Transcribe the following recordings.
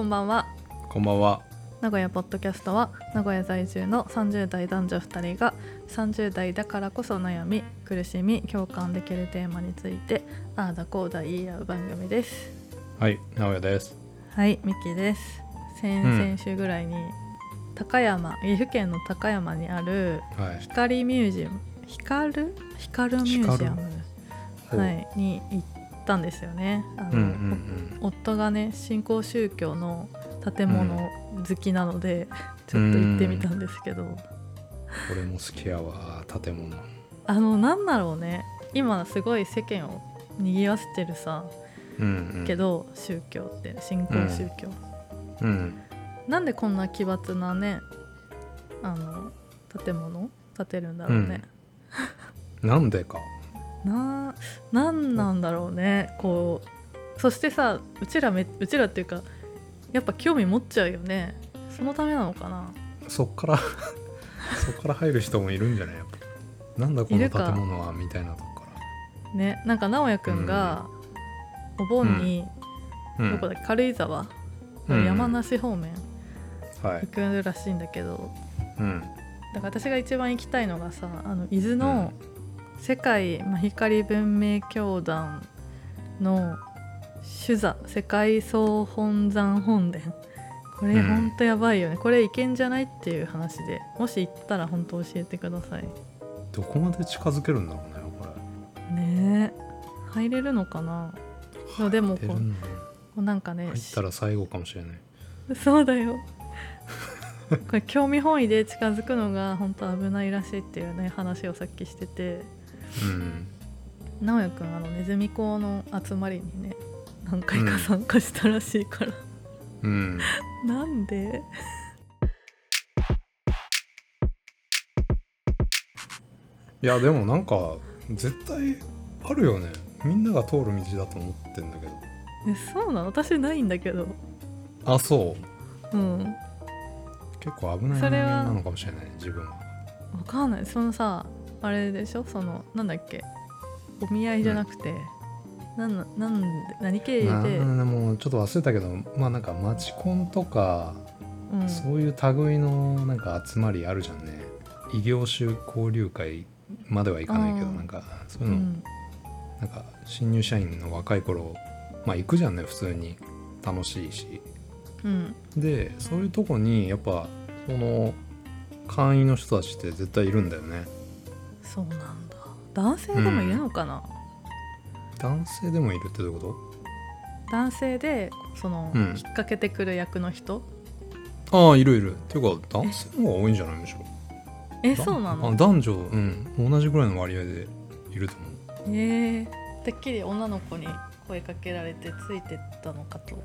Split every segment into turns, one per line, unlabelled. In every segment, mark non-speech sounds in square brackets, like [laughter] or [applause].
こんばんは。
こんばんは。
名古屋ポッドキャストは名古屋在住の30代男女2人が30代だからこそ悩み苦しみ共感できるテーマについてああだこうだ言い合う番組です。
はい、直哉です。
はいミキです。先
うん。
々週ぐらいに、高山岐阜県の高山にある
はい。
光ミュージアム光？る光ミュージアムはい、に行ったんですよねあの、
うんうん
夫がね新興宗教の建物好きなので、ちょっと行ってみたんですけど、
うん。俺も好きやわ、建物。
あのなんだろうね今すごい世間を賑わせてるさ、
うん、うん。
け。ど宗教って新興宗教、
うん。
なんでこんな奇抜なねあの建物建てるんだろうね、
なんでか。
ななんなんだろうね。こうそしてさうちらめうちらっていうかやっぱ興味持っちゃうよね。そのためなのかな。
そっから [laughs] そっから入る人もいるんじゃない？やっぱ。なんだこの建物はみたいなとこか
ねなんか直哉くんがお盆に、
ら。うん。
どこだっけ？軽井沢、
うん。
山梨方面
はい。
行。くらしいんだけど。
うん。
だから私が一番行きたいのがさあの伊豆の世界マヒカリ文明教団の主座世界総本山本殿。これ
うん。
ほんとやばいよね、これいけんじゃないっていう話で。もし行ったら本当教えてください。
どこまで近づけるんだろうね、これ。
ねえ。入れるのかな？でもこうなんかね
入ったら最後かもしれない。
そうだよ。これ興味本位で近づくのが本当危ないらしいっていうね話をさっきしてて
うん。
直哉くんあのネズミ講の集まりにね何回か参加したらしいから、
うん。
なんで？
いや、でもなんか、絶対あるよね。みんなが通る道だと思ってんだけど。
えそうなの？私ないんだけど
あ、そう。
うん
結構危ないなのかもしれない自分は
わかんないそのさあれでしょ？そのなんだっけ？お見合いじゃなくて、なん。ななんで何経
な
由で、
もうちょっと忘れたけどまあなんかマチコンとか、
うん、
そういう類のなんか集まりあるじゃんね。異業種交流会まではいかないけどなんかそういうの、
うん。
なんか新入社員の若い頃まあ行くじゃんね普通に。楽しいし。
うん。
でそういうとこにやっぱその会員の人たちって絶対いるんだよね
そうなんだ。男性でもいるのかな、
男性でもいるってどういうこ
男性でその、
うん。
引っ掛けてくる役の人？
とああいるいる。っていうか男性の方が多いんじゃないむしろだ
えそうな
あ
の
男女うん。同じぐらいの割合でいると思う。
えー、てっきり女の子に声かけられてついてったのかと。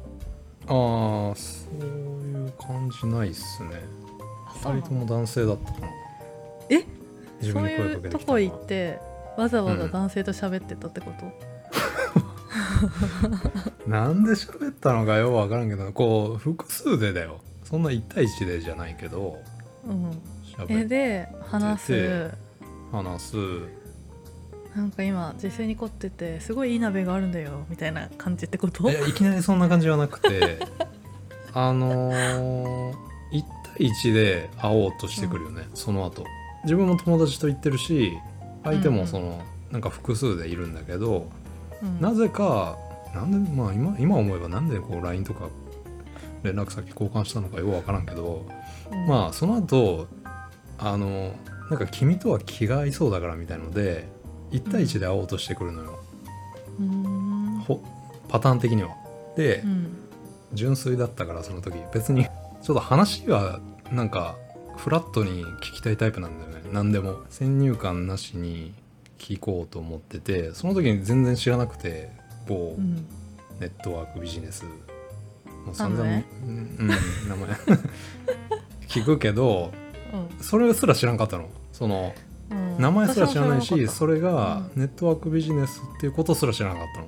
ああそういう感じないっすね。2
あそうなの？
人とも男性だったかな。
え？
自分に
そうい
声かけてきた
うとこ行ってわざわざ
うん
男性と喋ってたってこと、
なんで喋ったのかよくわからんけどこう複数でだよ。そんな1対1でじゃないけど
うん、
喋って。
えで話す。
て話す。
なんか今自炊に凝っててすごいいい鍋があるんだよみたいな感じってこと？
いやいきなりそんな感じはなくてあのー、1対1で会おうとしてくるよね、その後自分も友達と行ってるし相手もその、なんか複数でいるんだけど、
うん。
なぜかなんでまあ今今思えばなんでこう LINE とか連絡先交換したのかよくわからんけど、
うん。
まあその後あのなんか君とは気が合いそうだからみたいので1対1で会おうとしてくるのよ、
うーん。
ほパターン的には。で、
うん。
純粋だったからその時。別にちょっと話はなんかフラットに聞きたいタイプなんだよね何でも。先入観なしに聞こうと思っててその時に全然知らなくて某
うん。
ネットワークビジネス、もう散々、
名前？
うん、うん名前。聞くけど
うん。
それすら知らんかったの。その
うん。
名前すら知らないしそれが
う
ネットワークビジネスっていうことすら知らなかったの。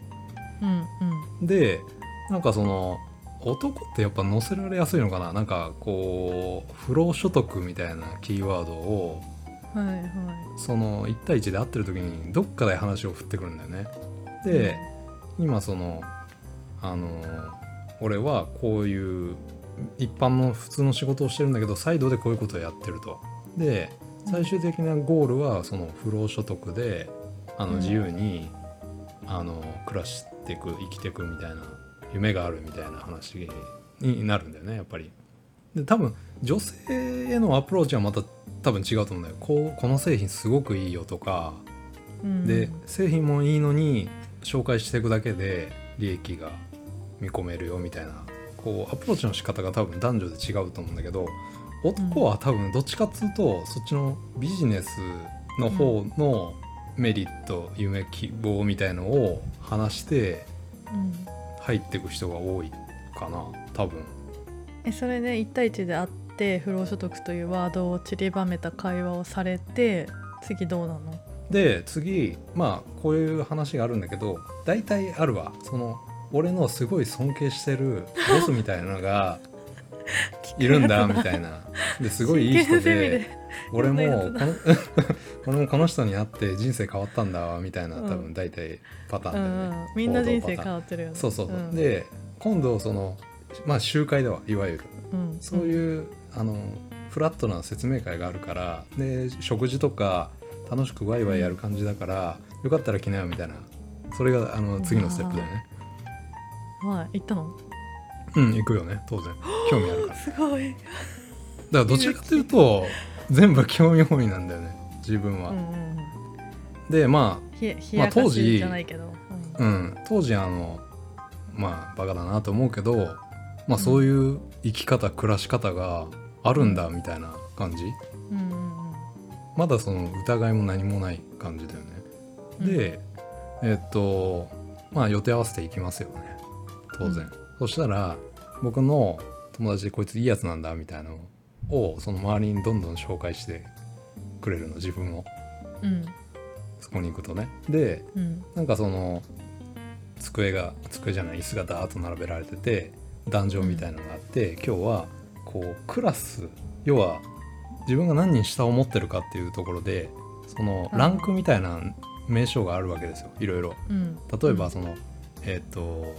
たうん。
でなんかその男ってやっぱ載せられやすいのかな。なんかこう不労所得みたいなキーワードを
うんはいはい。
その1対1で会ってる時にどっかで話を振ってくるんだよね。で今そのあの俺はこういう一般の普通の仕事をしてるんだけどサイドでこういうことをやってると。で最終的なゴールはその不労所得であの
うん。
自由に、あの暮らしていく生きていくみたいな夢があるみたいな話になるんだよねやっぱり。で多分女性へのアプローチはまた多分違うと思うんだよ。こうこの製品すごくいいよとか。
うん。
で製品もいいのに紹介していくだけで利益が見込めるよみたいな。こうアプローチの仕方が多分男女で違うと思うんだけど男は多分どっちかっつうとそっちのビジネスの方のメリット夢希望みたいのを話して
うん。
入っていく人が多いかな多分
えそれで1対1で会って不労所得というワードを散りばめた会話をされて次どうなの？
で次まあこういう話があるんだけど大体あるわ。その俺のすごい尊敬してるボスみたいなのが [laughs] いるんだみたいな。ですごいいい人で俺もこの [laughs] 俺もこの人に会って人生変わったんだわみたいな多
うん。
分大体パターン
うん
だよね、
うん、みんな人生変わってるよね。
そうそうそう、
ん。
で今度そのまあ集会だわいわゆる。
うん、
そういう、あのフラットな説明会があるからで食事とか楽しくワイワイやる感じだから、よかったら来なよみたいな。それがあの次のステップだよね。
うん、はい。行ったの？
うん行くよね。当然。[gasps] 興味あるから。だ
すごい、
からどちらかというと全部興味本位なんだよね。自分は、
うんうんうん、
でま
ひ冷やか
当時
しじゃないけど、
あ、うん、当時あのまあバカだなと思うけどまあそういう生き方暮らし方があるんだみたいな感じ、まだその疑いも何もない感じだよね、
うん。
でえっとまあ予定合わせていきますよね。当然、
うん。
そしたら僕の友達でこいついいやつなんだみたいなのをその周りにどんどん紹介してくれるの自分を。
うん。
そこに行くとね。で
うん。
なんかその机が机じゃない椅子がダーッと並べられてて壇上みたいなのがあって、今日はこうクラス要は自分が何人下を持ってるかっていうところでそのランクみたいな名称があるわけですよいろいろ。
うん。
例えばその、えっ、とも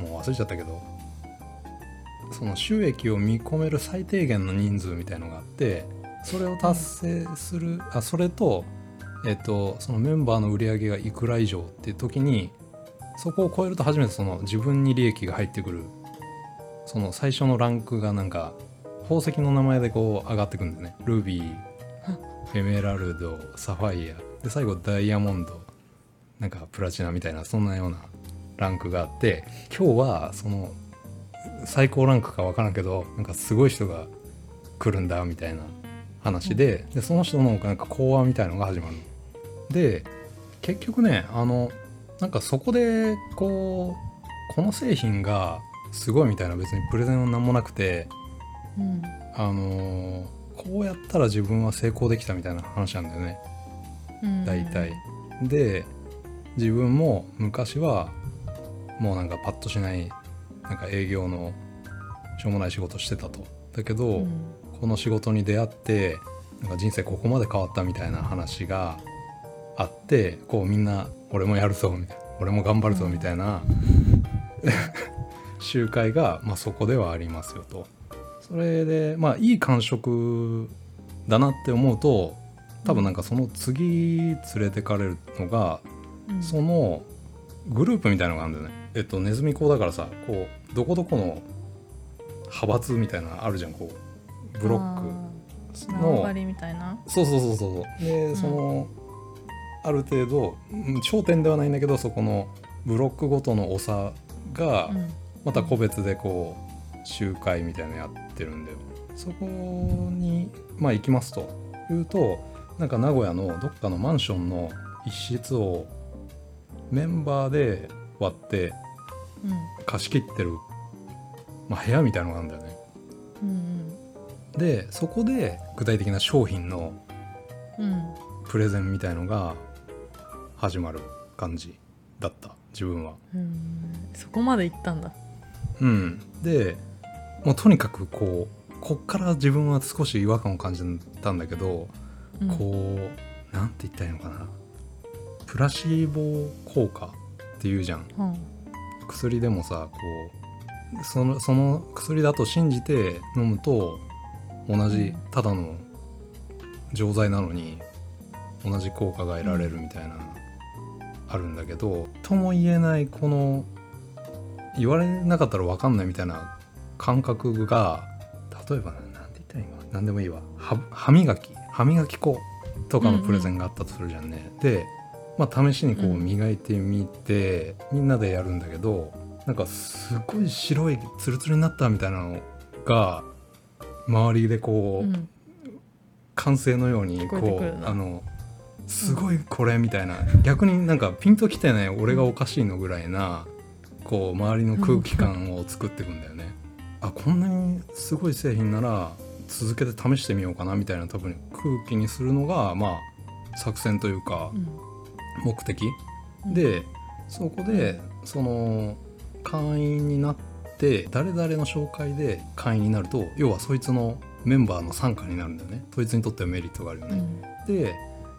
う忘れちゃったけどその収益を見込める最低限の人数みたいのがあってそれを達成するあそれと,、えっとそのメンバーの売り上げがいくら以上っていう時にそこを超えると初めてその自分に利益が入ってくるその最初のランクがなんか宝石の名前でこう上がってくんだよね。ルビーエメラルドサファイアで最後ダイヤモンドなんかプラチナみたいなそんなようなランクがあって今日はその最高ランクか分からんけどなんかすごい人が来るんだみたいな話ででその人のなんか講話みたいのが始まるの。で結局ねあのなんかそこでこうこの製品がすごいみたいな別にプレゼンは何もなくて
うん。
あのこうやったら自分は成功できたみたいな話なんだよね。
うん。
大体。で自分も昔はもうなんかパッとしないなんか営業のしょうもない仕事してたと。だけど、
うん。
この仕事に出会ってなんか人生ここまで変わったみたいな話があってこうみんな俺もやるぞみたいな。俺も頑張るぞみたいな、[laughs] 集会が、まあ、そこではありますよと。それでまあいい感触だなって思うと多分なんかその次連れてかれるのが、
うん。
そのグループみたいなのがあるんだよね。えっとネズミ講だからさこうどこどこの派閥みたいなのあるじゃんこうブロックのそうそうそうそうそう。で、
ん。
そのある程度うん頂点ではないんだけどそこのブロックごとの長が
うん
また個別でこう集会みたいなのやってるんだよそこにまあ行きますというとなんか名古屋のどっかのマンションの一室をメンバーで割って
うん
貸し切ってる、まあ、部屋みたいなのがあるんだよね。
うん
でそこで具体的な商品の
うん
プレゼンみたいのが始まる感じだった自分は。
うん。そこまで行ったんだ
うん、でもうとにかくこうこっから自分は少し違和感を感じたんだけど、
うん。
こうなんて言ったらいいのかな。プラシーボ効果っていうじゃん。
うん。
薬でもさこそのその薬だと信じて飲むと同じ
うん。
ただの錠剤なのに同じ効果が得られるみたいなあるんだけどとも言えないこの言われなかったら分かんないみたいな感覚が例えば何て言ったらいいの？何でもいいわ。は歯磨き。歯磨き粉とかのプレゼンがあったとするじゃんね、で、まあ、試しにこう
うん。
磨いてみて、みんなでやるんだけどなんかすごい白いツルツルになったみたいなのが周りでこう、
うん。
歓声のように
聞こ
うあのすごいこれみたいな、逆になんかピンときてない俺がおかしいのぐらいなこう周りの空気感を作っていくんだよね。あこんなにすごい製品なら続けて試してみようかなみたいな多分空気にするのがまあ作戦というか
うん。
目的、
うん。
でそこでその会員になって誰々の紹介で会員になると要はそいつのメンバーの参加になるんだよね。そいつにとってはメリットがあるよね。
うん。
で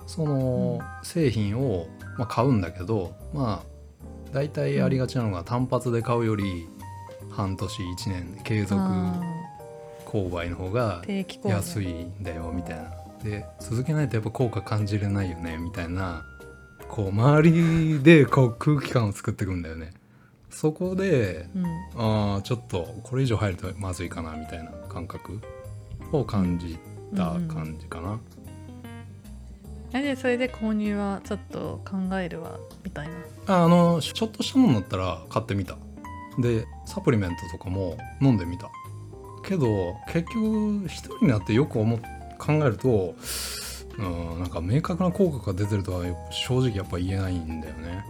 その製品を、まあ、買うんだけどまあ大体ありがちなのが単発で買うより半年1年継続
あ
購買の方が安いんだよみたいな。で続けないとやっぱ効果感じれないよねみたいなこう周りでこう空気感を作っていくんだよね。そこで
うん。
ああちょっとこれ以上入るとまずいかなみたいな感覚を感じた感じかな、
えでそれで購入はちょっと考えるわみたいな。
ああのちょっとしたものだったら買ってみた。でサプリメントとかも飲んでみた。けど結局一人になってよく思っ考えるとうんなんか明確な効果が出てるとは正直やっぱ言えないんだよね。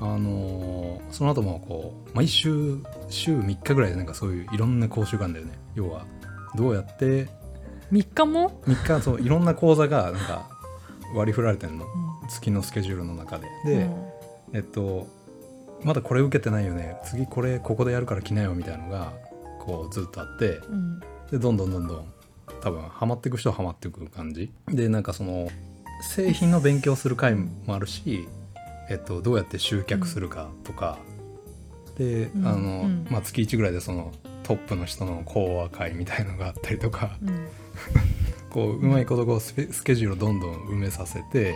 あのその後もこう毎週週3日ぐらいでなんかそういういろんな講習があるんだよね。要はどうやって
3日も、
3日そういろんな講座がなんか割り振られてんの？
うん。
月のスケジュールの中で。で、
うん。
えっとまだこれ受けてないよね。次これここでやるから来なよみたいなのがこうずっとあって。
うん。
でどんどんどんどん多分ハマっていく人はハマっていく感じ。でなんかその製品の勉強する回もあるし、えっと、どうやって集客するかとか、で
うん。
あの、
うん。
まあ、月1ぐらいでそのトップの人の講話会みたいのがあったりとか。
うん [laughs]
こううまいことこうスペスケジュールをどんどん埋めさせて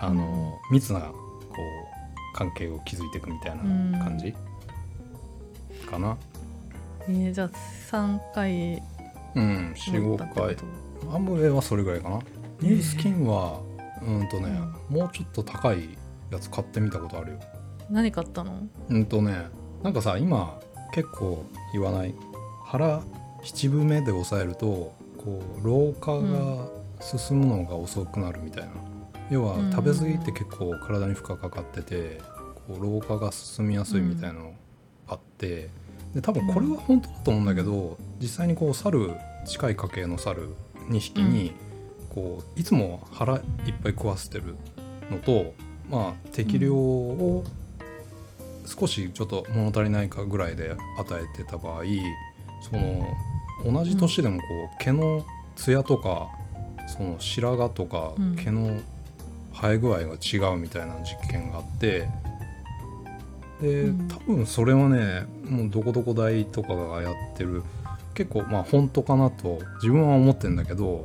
あの密なこう関係を築いていくみたいな感じ、かな。
えーじゃあ3回。
うん45
乗ったって
回アムウェイはそれぐらいかな。ニュースキンはうんとね、もうちょっと高いやつ買ってみたことあるよ。
何買ったの？
うんとねなんかさ今結構言わない。腹七分目で抑えるとこう老化が進むのが遅くなるみたいな、要は
うん。
食べ過ぎって結構体に負荷かかっててこう老化が進みやすいみたいなのあってで多分これは本当だと思うんだけど実際にこう猿近い家系の猿2匹にこういつも腹いっぱい食わせてるのとまあ適量を少しちょっと物足りないかぐらいで与えてた場合その同じ年でもこう毛のツヤとかその白髪とか
うん。
毛の生え具合が違うみたいな実験があってで
うん。
多分それはねもうどこどこ大とかがやってる。結構まあ本当かなと自分は思ってんだけど、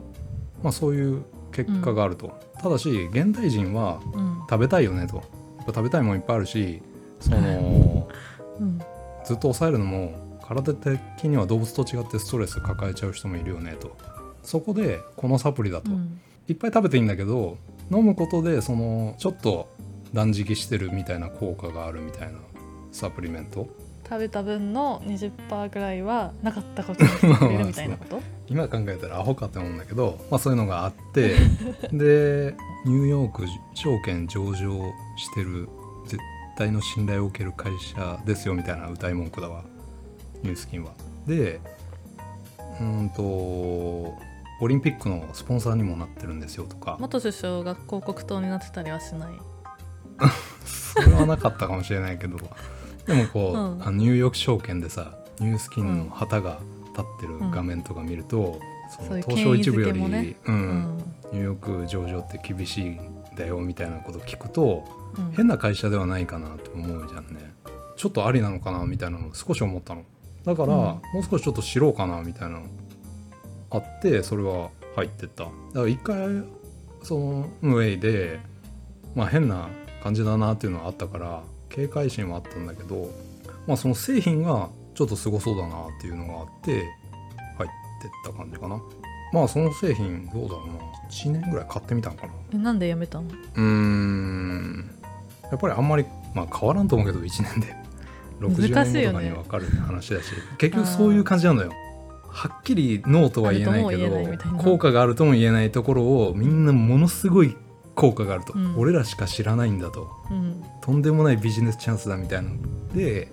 まあ、そういう結果があると、ただし現代人は
うん。
食べたいよねと。食べたいもんいっぱいあるしその [laughs]
うん。
ずっと抑えるのも体的には動物と違ってストレス抱えちゃう人もいるよねと。そこでこのサプリだと、
うん。
いっぱい食べていいんだけど飲むことでそのちょっと断食してるみたいな効果があるみたいなサプリメント。
食べた分の20%ぐらいはなかったことにしてくれるみたいなこと？[laughs]
今考えたらアホかって思うんだけど、まあ、そういうのがあって。[laughs] でニューヨーク証券上場してる絶対の信頼を受ける会社ですよみたいな歌い文句だわニュースキンは。でうーんとオリンピックのスポンサーにもなってるんですよとか。
元首相が広告塔になってたりはしない？[laughs]
それはなかったかもしれないけど。でもこう、
うん。
あのニューヨーク証券でさニュースキンの旗が立ってる画面とか見ると、その
そういう
東証一部より、う
うんん。
ニューヨーク上場って厳しいんだよみたいなこと聞くと
うん。
変な会社ではないかなと思うじゃんね。ちょっとありなのかなみたいなの少し思ったのだから、
うん。
もう少しちょっと知ろうかなみたいなのあってそれは入ってった。だから一回そのムウェイでまあ変な感じだなっていうのはあったから警戒心はあったんだけどまあその製品がちょっとすごそうだなっていうのがあって入ってった感じかな。まあその製品どうだろうな。1年ぐらい買ってみたのかな。
えなんでやめたの？
うーん。やっぱりあんまり、まあ、変わらんと思うけど1年で60
難しいよね
年後とかに分かる話だし、結局そういう感じなのよ。はっきりノーとは言えないけど
な
効果があるとも言えないところをみんなものすごい効果があると、
うん。
俺らしか知らないんだと。
うん。
とんでもないビジネスチャンスだみたいなので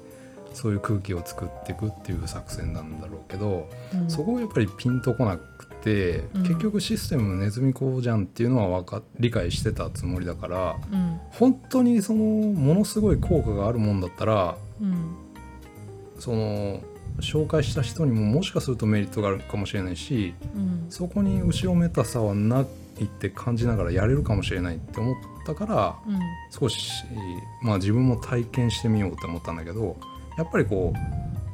そういう空気を作っていくっていう作戦なんだろうけど、
うん。
そこがやっぱりピンとこなくて、
うん。
結局システムネズミ講じゃんっていうのはわか理解してたつもりだから
うん。
本当にそのものすごい効果があるもんだったら
うん。
その紹介した人にももしかするとメリットがあるかもしれないし
うん。
そこに後ろめたさはないって感じながらやれるかもしれないって思ったから
うん
少しまあ自分も体験してみようって思ったんだけどやっぱりこ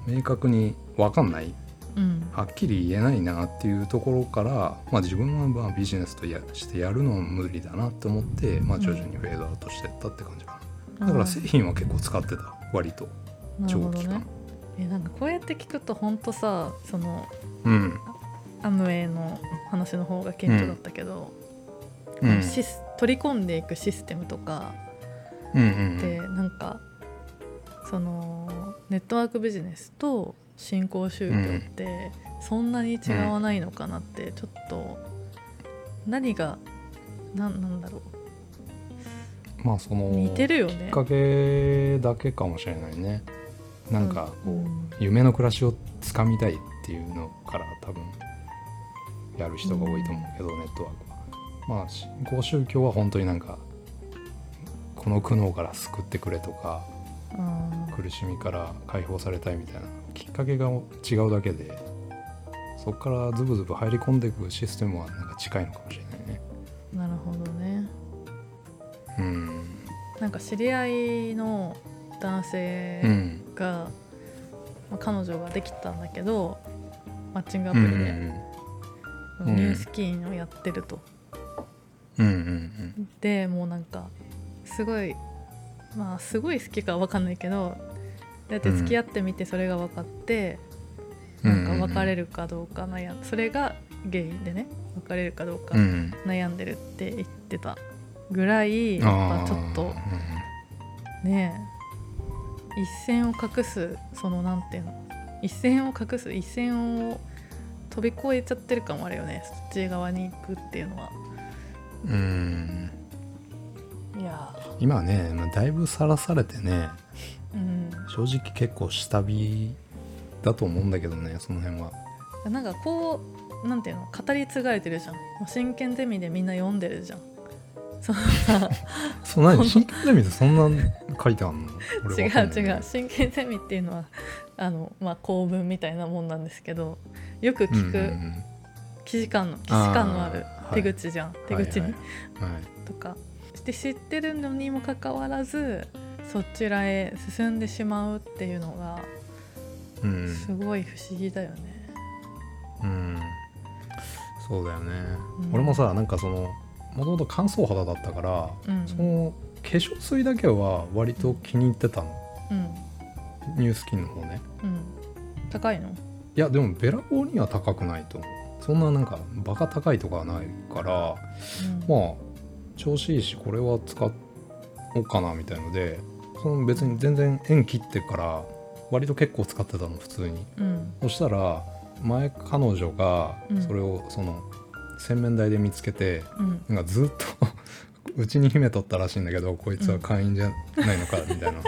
う明確に分かんない
うん。
はっきり言えないなっていうところから、まあ、自分はまあビジネスとやしてやるのは無理だなって思って、まあ、徐々にフェードアウトしてったって感じかな、だから製品は結構使ってた割と長期間、
ねえなんかこうやって聞くと本当さその
うん。
アムウェイの話の方が顕著だったけど、
うん。
シス取り込んでいくシステムとか
うんうん
ってなんかそのネットワークビジネスと新興宗教ってそんなに違わないのかなってちょっと何がなんなんだろ
まあその
う似てるよ
きっ
ね。
かけだけかもしれないね。なんかこう、
うん。
夢の暮らしをつかみたいっていうのから多分やる人が多いと思うけど、ネットワークは。まあ新興宗教は本当になんかこの苦悩から救ってくれとか
うん。
苦しみから解放されたいみたいなきっかけが違うだけでそこからズブズブ入り込んでいくシステムはなんか近いのかもしれない
か知り合いの男性
うん。
が、まあ、彼女ができたんだけどマッチングアプ
うん
リで、
うん。
ニュースキンをやってると。
うんうん
でもうなんかすごいまあすごい好きかは分かんないけどだって付き合ってみてそれが分かって、
うん。
なんか別れるかどうか悩んそれがゲイでね別れるかどうか
うん。
悩んでるって言ってたぐらいやっぱちょっとねえ一線を隠すそのなんていうの一線を隠す一線を飛び越えちゃってる感もあるよねそっち側に行くっていうのは。
うん。うん
いや
今はね、まあ、だいぶさらされてね
ーうん。
正直結構下火だと思うんだけどねその辺は。
なんかこうなんていうの語り継がれてるじゃん。真剣ゼミでみんな読んでるじゃんそのさ
そんなに？真剣ゼミでそんな書いてあんの？俺
違う違う。真剣ゼミっていうのはあの、まあ、公文みたいなもんなんですけどよく聞く
うんうん
既視感の既視感のある手口じゃん、手口に、
はい。はい。
とか。で知ってるのにもかかわらずそちらへ進んでしまうっていうのが
うん。
すごい不思議だよね。
うん。そうだよね、
うん。
俺もさなんかそのもともと乾燥肌だったから、
うん。
その化粧水だけは割と気に入ってたの。
うん。
ニュースキンの方ね。
うん、高いの？
いやでもベラボーには高くないと思う。そんななんかバカ高いとかはないから
うん。
まあ調子いいしこれは使おうかなみたいのでその別に全然縁切ってから割と結構使ってたの普通に。
うん。
そしたら前彼女が
うん。
それをその洗面台で見つけて、
うん。
なんかずっと [laughs] うちに秘めとったらしいんだけどこいつは会員じゃないのかみたいな、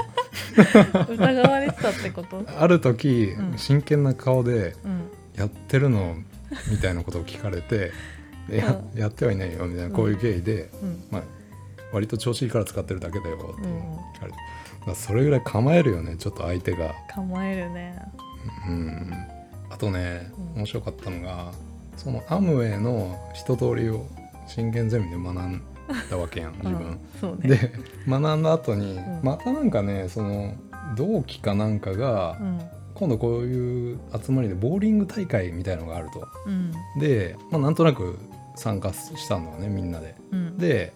疑われてたってこと？[laughs]
ある時、
うん。
真剣な顔で
うん「
やってるの?」みたいなことを聞かれて「[laughs] いややってはいないよ」みたいなこういう経緯で、
うん。
まあ、割と調子いいから使ってるだけだよって
うん。
聞かれて、だからそれぐらい構えるよねちょっと相手が。
構えるね。
うん。あとね
うん。
面白かったのがそのアムウェイの一通りを真剣ゼミで学んだわけやん自
う
分
ね。
で学んだ後に、
ん。
またなんかねその同期かなんかが
うん。
今度こういう集まりでボーリング大会みたいのがあると。
うん。
で、まあ、なんとなく参加したのねみんなで。
うん。
で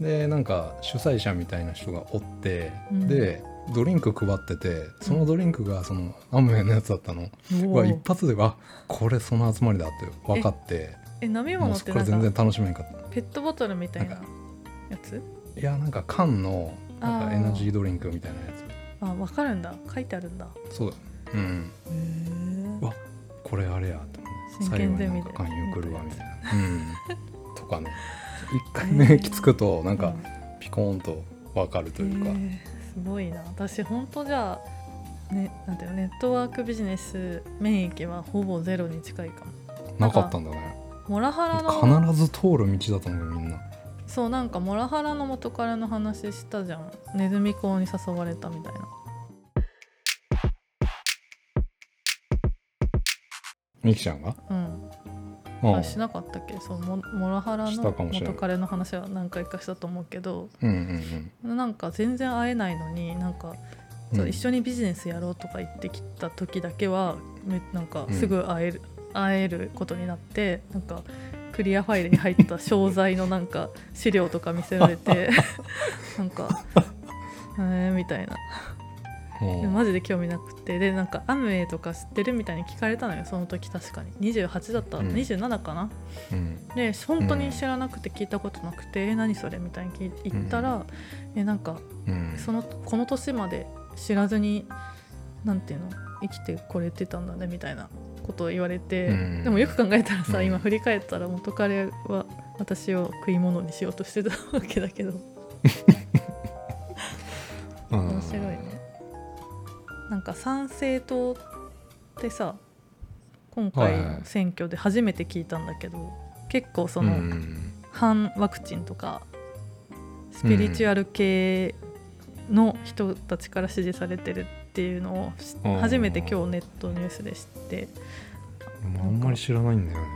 でなんか主催者みたいな人がおって、
うん。
でドリンク配っててそのドリンクがそのアムウェイのやつだったの、
おお
うわ一発であこれその集まりだって分かって。
え飲み物ってなん
全然
か
楽しめんかった。
ペットボトルみたいなやつ？
いやなんか缶のなん
あー
かエナジードリンクみたいなや
あわかるんだ。書いてあるんだ。
つそう。だうん。わこれあれやと思って。
真
最後になんか勧誘来るわみたいな。うん。とかね。[laughs] 一回免疫つくとなんかピコーンと分かるというか、
へえすごいな。私本当じゃあねなんていうのネットワークビジネス免疫はほぼゼロに近いかも。
なかったんだね。
モラハラの
必ず通る道だと思うよみんな。
そうなんかモラハラの元彼の話したじゃん。ネズミ講に誘われたみたいな。
みきちゃんが
うん
うん。
あしなかったっけ？そうモモラハラの元彼の話は何回かしたと思うけど。
うんうん
なんか全然会えないのになんか、
うん。
一緒にビジネスやろうとか言ってきた時だけはめなんかすぐ会える、会えることになってなんかクリアファイルに入った商材のなんか資料とか見せられて [laughs] なんかえー、みたいなマジで興味なくて。でなんかアムウェイとか知ってるみたいに聞かれたのよその時確かに。28だった、
うん。
27かな？
うん。
で本当に知らなくて聞いたことなくて「え何それ?」みたいに聞い言ったら、えなんか
うん。
そのこの年まで知らずになんていうの？生きてこれてたんだねみたいなことを言われて、
うん。
でもよく考えたらさ、
うん。
今振り返ったら元彼は私を食い物にしようとしてたわけだけど。[laughs]
うん
面白いね。なんか参政党ってさ今回の選挙で初めて聞いたんだけど、結構その、
うん
反ワクチンとかスピリチュアル系の人たちから支持されてるっていうのを初めて今日ネットニュースで知って。
あんまり知らないんだよね。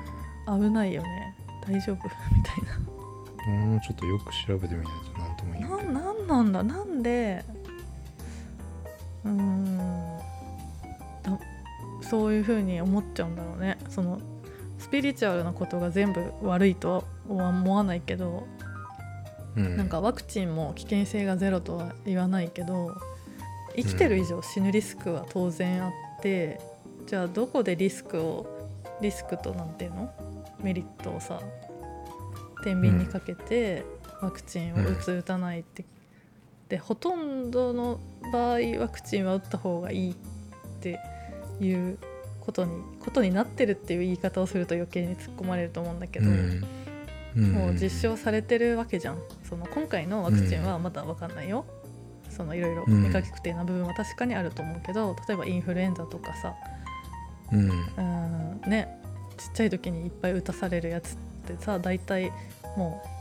危ないよね。大丈夫？[laughs] みたい
うんちょっとよく調べてみないとなんとも言え
な。
ない。
ななんなんだ？なんでうーん。だそういうふうに思っちゃうんだろうね。そのスピリチュアルなことが全部悪いとは思わないけど
うん。
なんかワクチンも危険性がゼロとは言わないけど生きてる以上死ぬリスクは当然あって、じゃあどこでリスクをリスクとなんていうの？メリットをさ天秤にかけてワクチンを打つ、打たないってでほとんどの場合ワクチンは打った方がいいっていうことにことになってるっていう言い方をすると余計に突っ込まれると思うんだけど。
うん。うん。
もう実証されてるわけじゃん。その今回のワクチンはまだ分かんないよ、そのいろいろ
うん
未確定な部分は確かにあると思うけど例えばインフルエンザとかさ。
うん。
うん。ね。ちっちゃい時にいっぱい打たされるやつってさ大体もう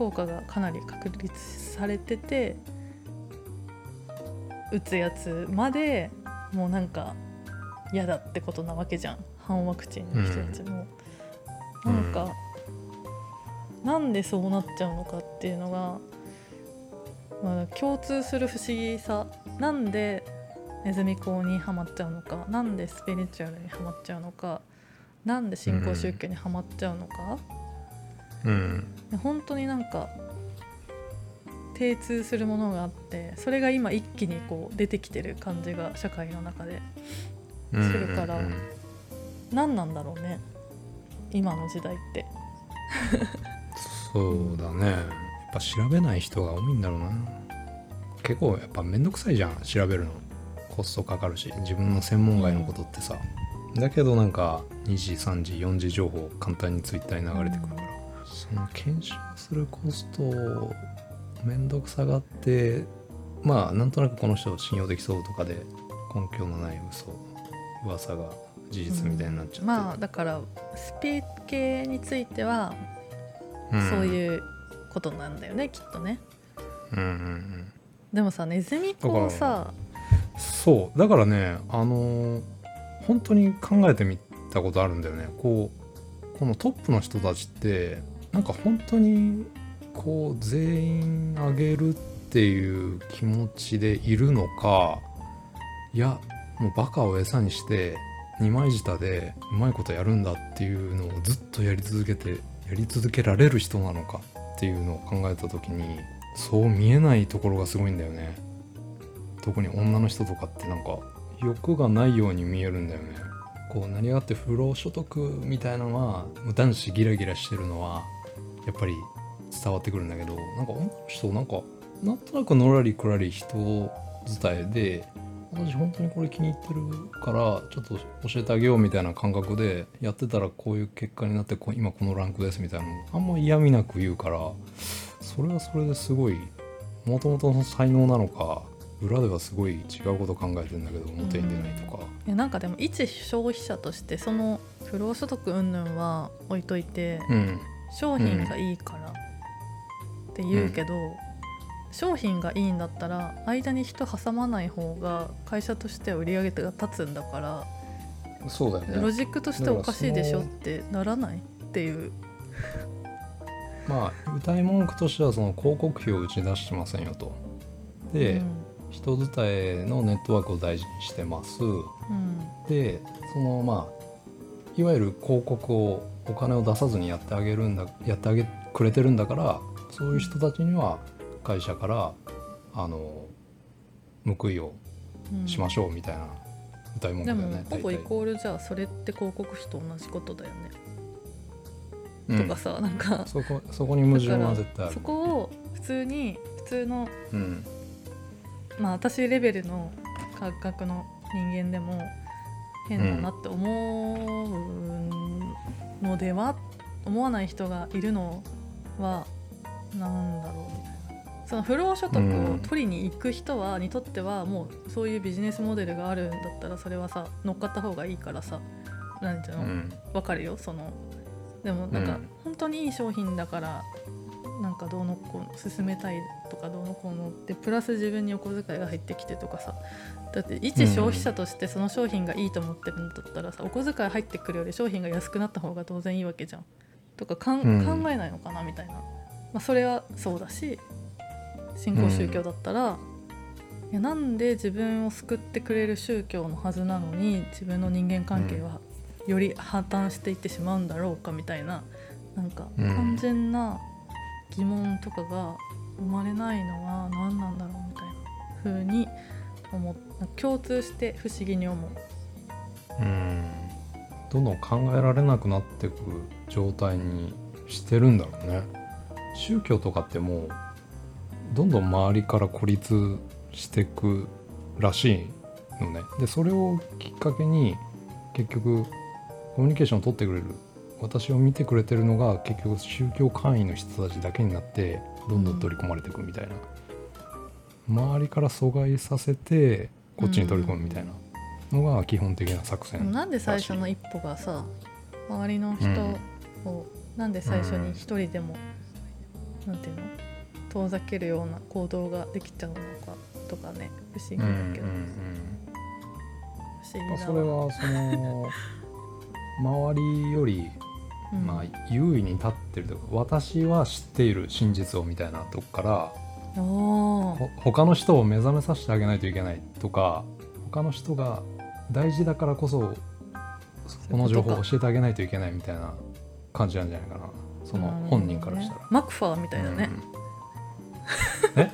効果がかなり確立されてて打つやつまでもうなんか嫌だってことなわけじゃん。反ワクチンの人たちも。
うん。
なんか、なんでそうなっちゃうのかっていうのが、まあ、共通する不思議さ。なんでネズミ講にはまっちゃうのか。なんでスピリチュアルにはまっちゃうのか。なんで新興宗教にはまっちゃうのか、
うん
で本当になんか精通するものがあってそれが今一気にこう出てきてる感じが社会の中で。
うん
するから
うん
何なんだろうね。今の時代って。
そうだね。やっぱ調べない人が多いんだろうな。結構やっぱめんどくさいじゃん調べるの。コストかかるし自分の専門外のことってさ、だけどなんか2時3時4時情報簡単にツイッターに流れてくるから、その検証するコストをめんどくさがってまあなんとなくこの人信用できそうとかで根拠のない嘘噂が事実みたいになっちゃって、
まあだからスピ系については
うん。
そういうことなんだよね、きっとね。
うんうんうん。
でもさネズミ子をさ
そう。だからねあのー本当に考えてみたことあるんだよね。こうこのトップの人たちってなんか本当にこう全員あげるっていう気持ちでいるのかいやもうバカを餌にして二枚舌でうまいことやるんだっていうのをずっとやり続けてやり続けられる人なのかっていうのを考えた時にそう見えないところがすごいんだよね。特に女の人とかってなんか欲がないように見えるんだよね。こう何があって不労所得みたいなのは男子ギラギラしてるのはやっぱり伝わってくるんだけどなんか女の人なんかなんとなくのらりくらり人伝えで私本当にこれ気に入ってるからちょっと教えてあげようみたいな感覚でやってたらこういう結果になって今このランクですみたいなのあんま嫌味なく言うからそれはそれですごいもともとの才能なのか裏ではすごい違うこと考えてるんだけど表に出ないとか、
いやなんかでも一消費者としてその不労所得云々は置いといて、
うん
商品がいいからって言うけど、商品がいいんだったら間に人挟まない方が会社としては売り上げが立つんだから、
そうだよね。
ロジックとしておかしいでしょってならない？っていう。
まあ歌い文句としてはその広告費を打ち出してませんよと。で、
うん。
人伝えのネットワークを大事にしてます。
うん。
でそのまあいわゆる広告をお金を出さずにやってあげるんだやってあげくれてるんだからそういう人たちには会社からあの報いを
うん
しましょうみたいな歌い文句
でも
だよね、
ほぼイコールじゃあそれって広告費と同じことだよね、
うん。
とかさなんか。
そこそこに矛盾は絶対ある。
そこを普通に普通の
うん。
まあ私レベルの感覚の人間でも変だなって思うのでは、思わない人がいるのはなん。だろうみたいなその不労所得を取りに行く人は、にとってはもうそういうビジネスモデルがあるん。だったらそれはさ乗っかった方がいいからさ何ていうの、
うん。
わかるよそのでもなん。か、
うん。
本当にいい商品だからなんかどうのこうの進めたいとかどうのこうのってプラス自分にお小遣いが入ってきてとかさ。だって一消費者としてその商品がいいと思ってるんだったらさ、お小遣い入ってくるより商品が安くなった方が当然いいわけじゃん。とかかん、
うん。
考えないのかなみたいな、まあ、それはそうだし新興宗教だったら、いやなんで自分を救ってくれる宗教のはずなのに自分の人間関係はより破綻していってしまうんだろうかみたいななんか
うん。
完全な疑問とかが生まれないのは何なんだろうみたいな風に思っ共通して不思議に思う。
うん。どんどん考えられなくなっていく状態にしてるんだろうね。宗教とかってもうどんどん周りから孤立してくらしいのね。でそれをきっかけに結局コミュニケーションを取ってくれる私を見てくれてるのが結局宗教会員の人たちだけになってどんどん取り込まれていくみたいな、周りから阻害させてこっちに取り込むみたいな。のが基本的な作戦
でもなんで最初の一歩がさ周りの人を、なんで最初に一人でも、なんていうの？遠ざけるような行動ができちゃうのかとかね不思議だ
うんうん
けど、不思議だ
うん、それはその [laughs] 周りより、
うん。
まあ、優位に立ってるとか私は知っている真実をみたいなとこから他の人を目覚めさせてあげないといけないとか他の人が大事だからこそこの情報を教えてあげないといけないみたいな感じなんじゃないかな。その本人からしたら。
ねマクファーみたいなね、[laughs]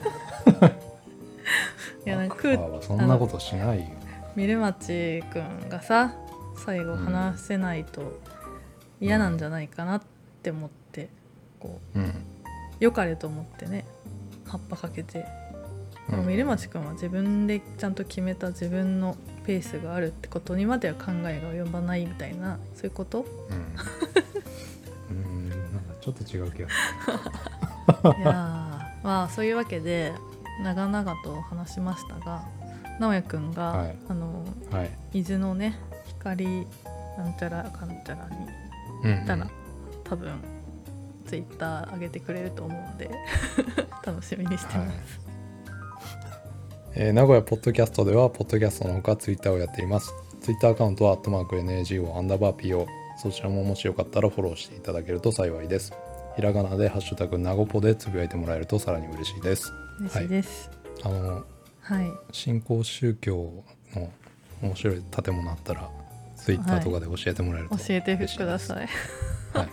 いやなんか
マクファーはそんなことしないよ。
ミルマチくんがさ最後話せないと嫌なんじゃないかなって思ってこ
うん。
う良かれと思ってね葉っぱかけて、でもミルマチくんは自分でちゃんと決めた自分のペースがあるってことにまでは考えが及ばないみたいなそういうこと？
うん、うん、なんかちょっと違う気がす [laughs]
いやーまあそういうわけで長々と話しましたが直哉くんが、
はい。
あの
る。はい。
伊豆のね光なんちゃらかんちゃらにたら、多分ツイッター上げてくれると思うんで [laughs] 楽しみにしてます、
はいえー名古屋ポッドキャストでは、ポッドキャストのほかツイッターをやっています。ツイッターアカウントは、アットマーク NAGO アンダーバー PO。そちらももしよかったらフォローしていただけると幸いです。ひらがなで、ハッシュタグ、なごぽでつぶやいてもらえるとさらに嬉しいです。
嬉しいです
あの、
はい、
新興宗教の面白い建物あったらツイッターとかで教えてもらえると、
教えてください。
はい、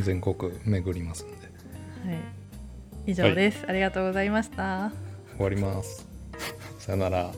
全国巡りますんで。
はい。以上です、ありがとうございました。
終わります。さよなら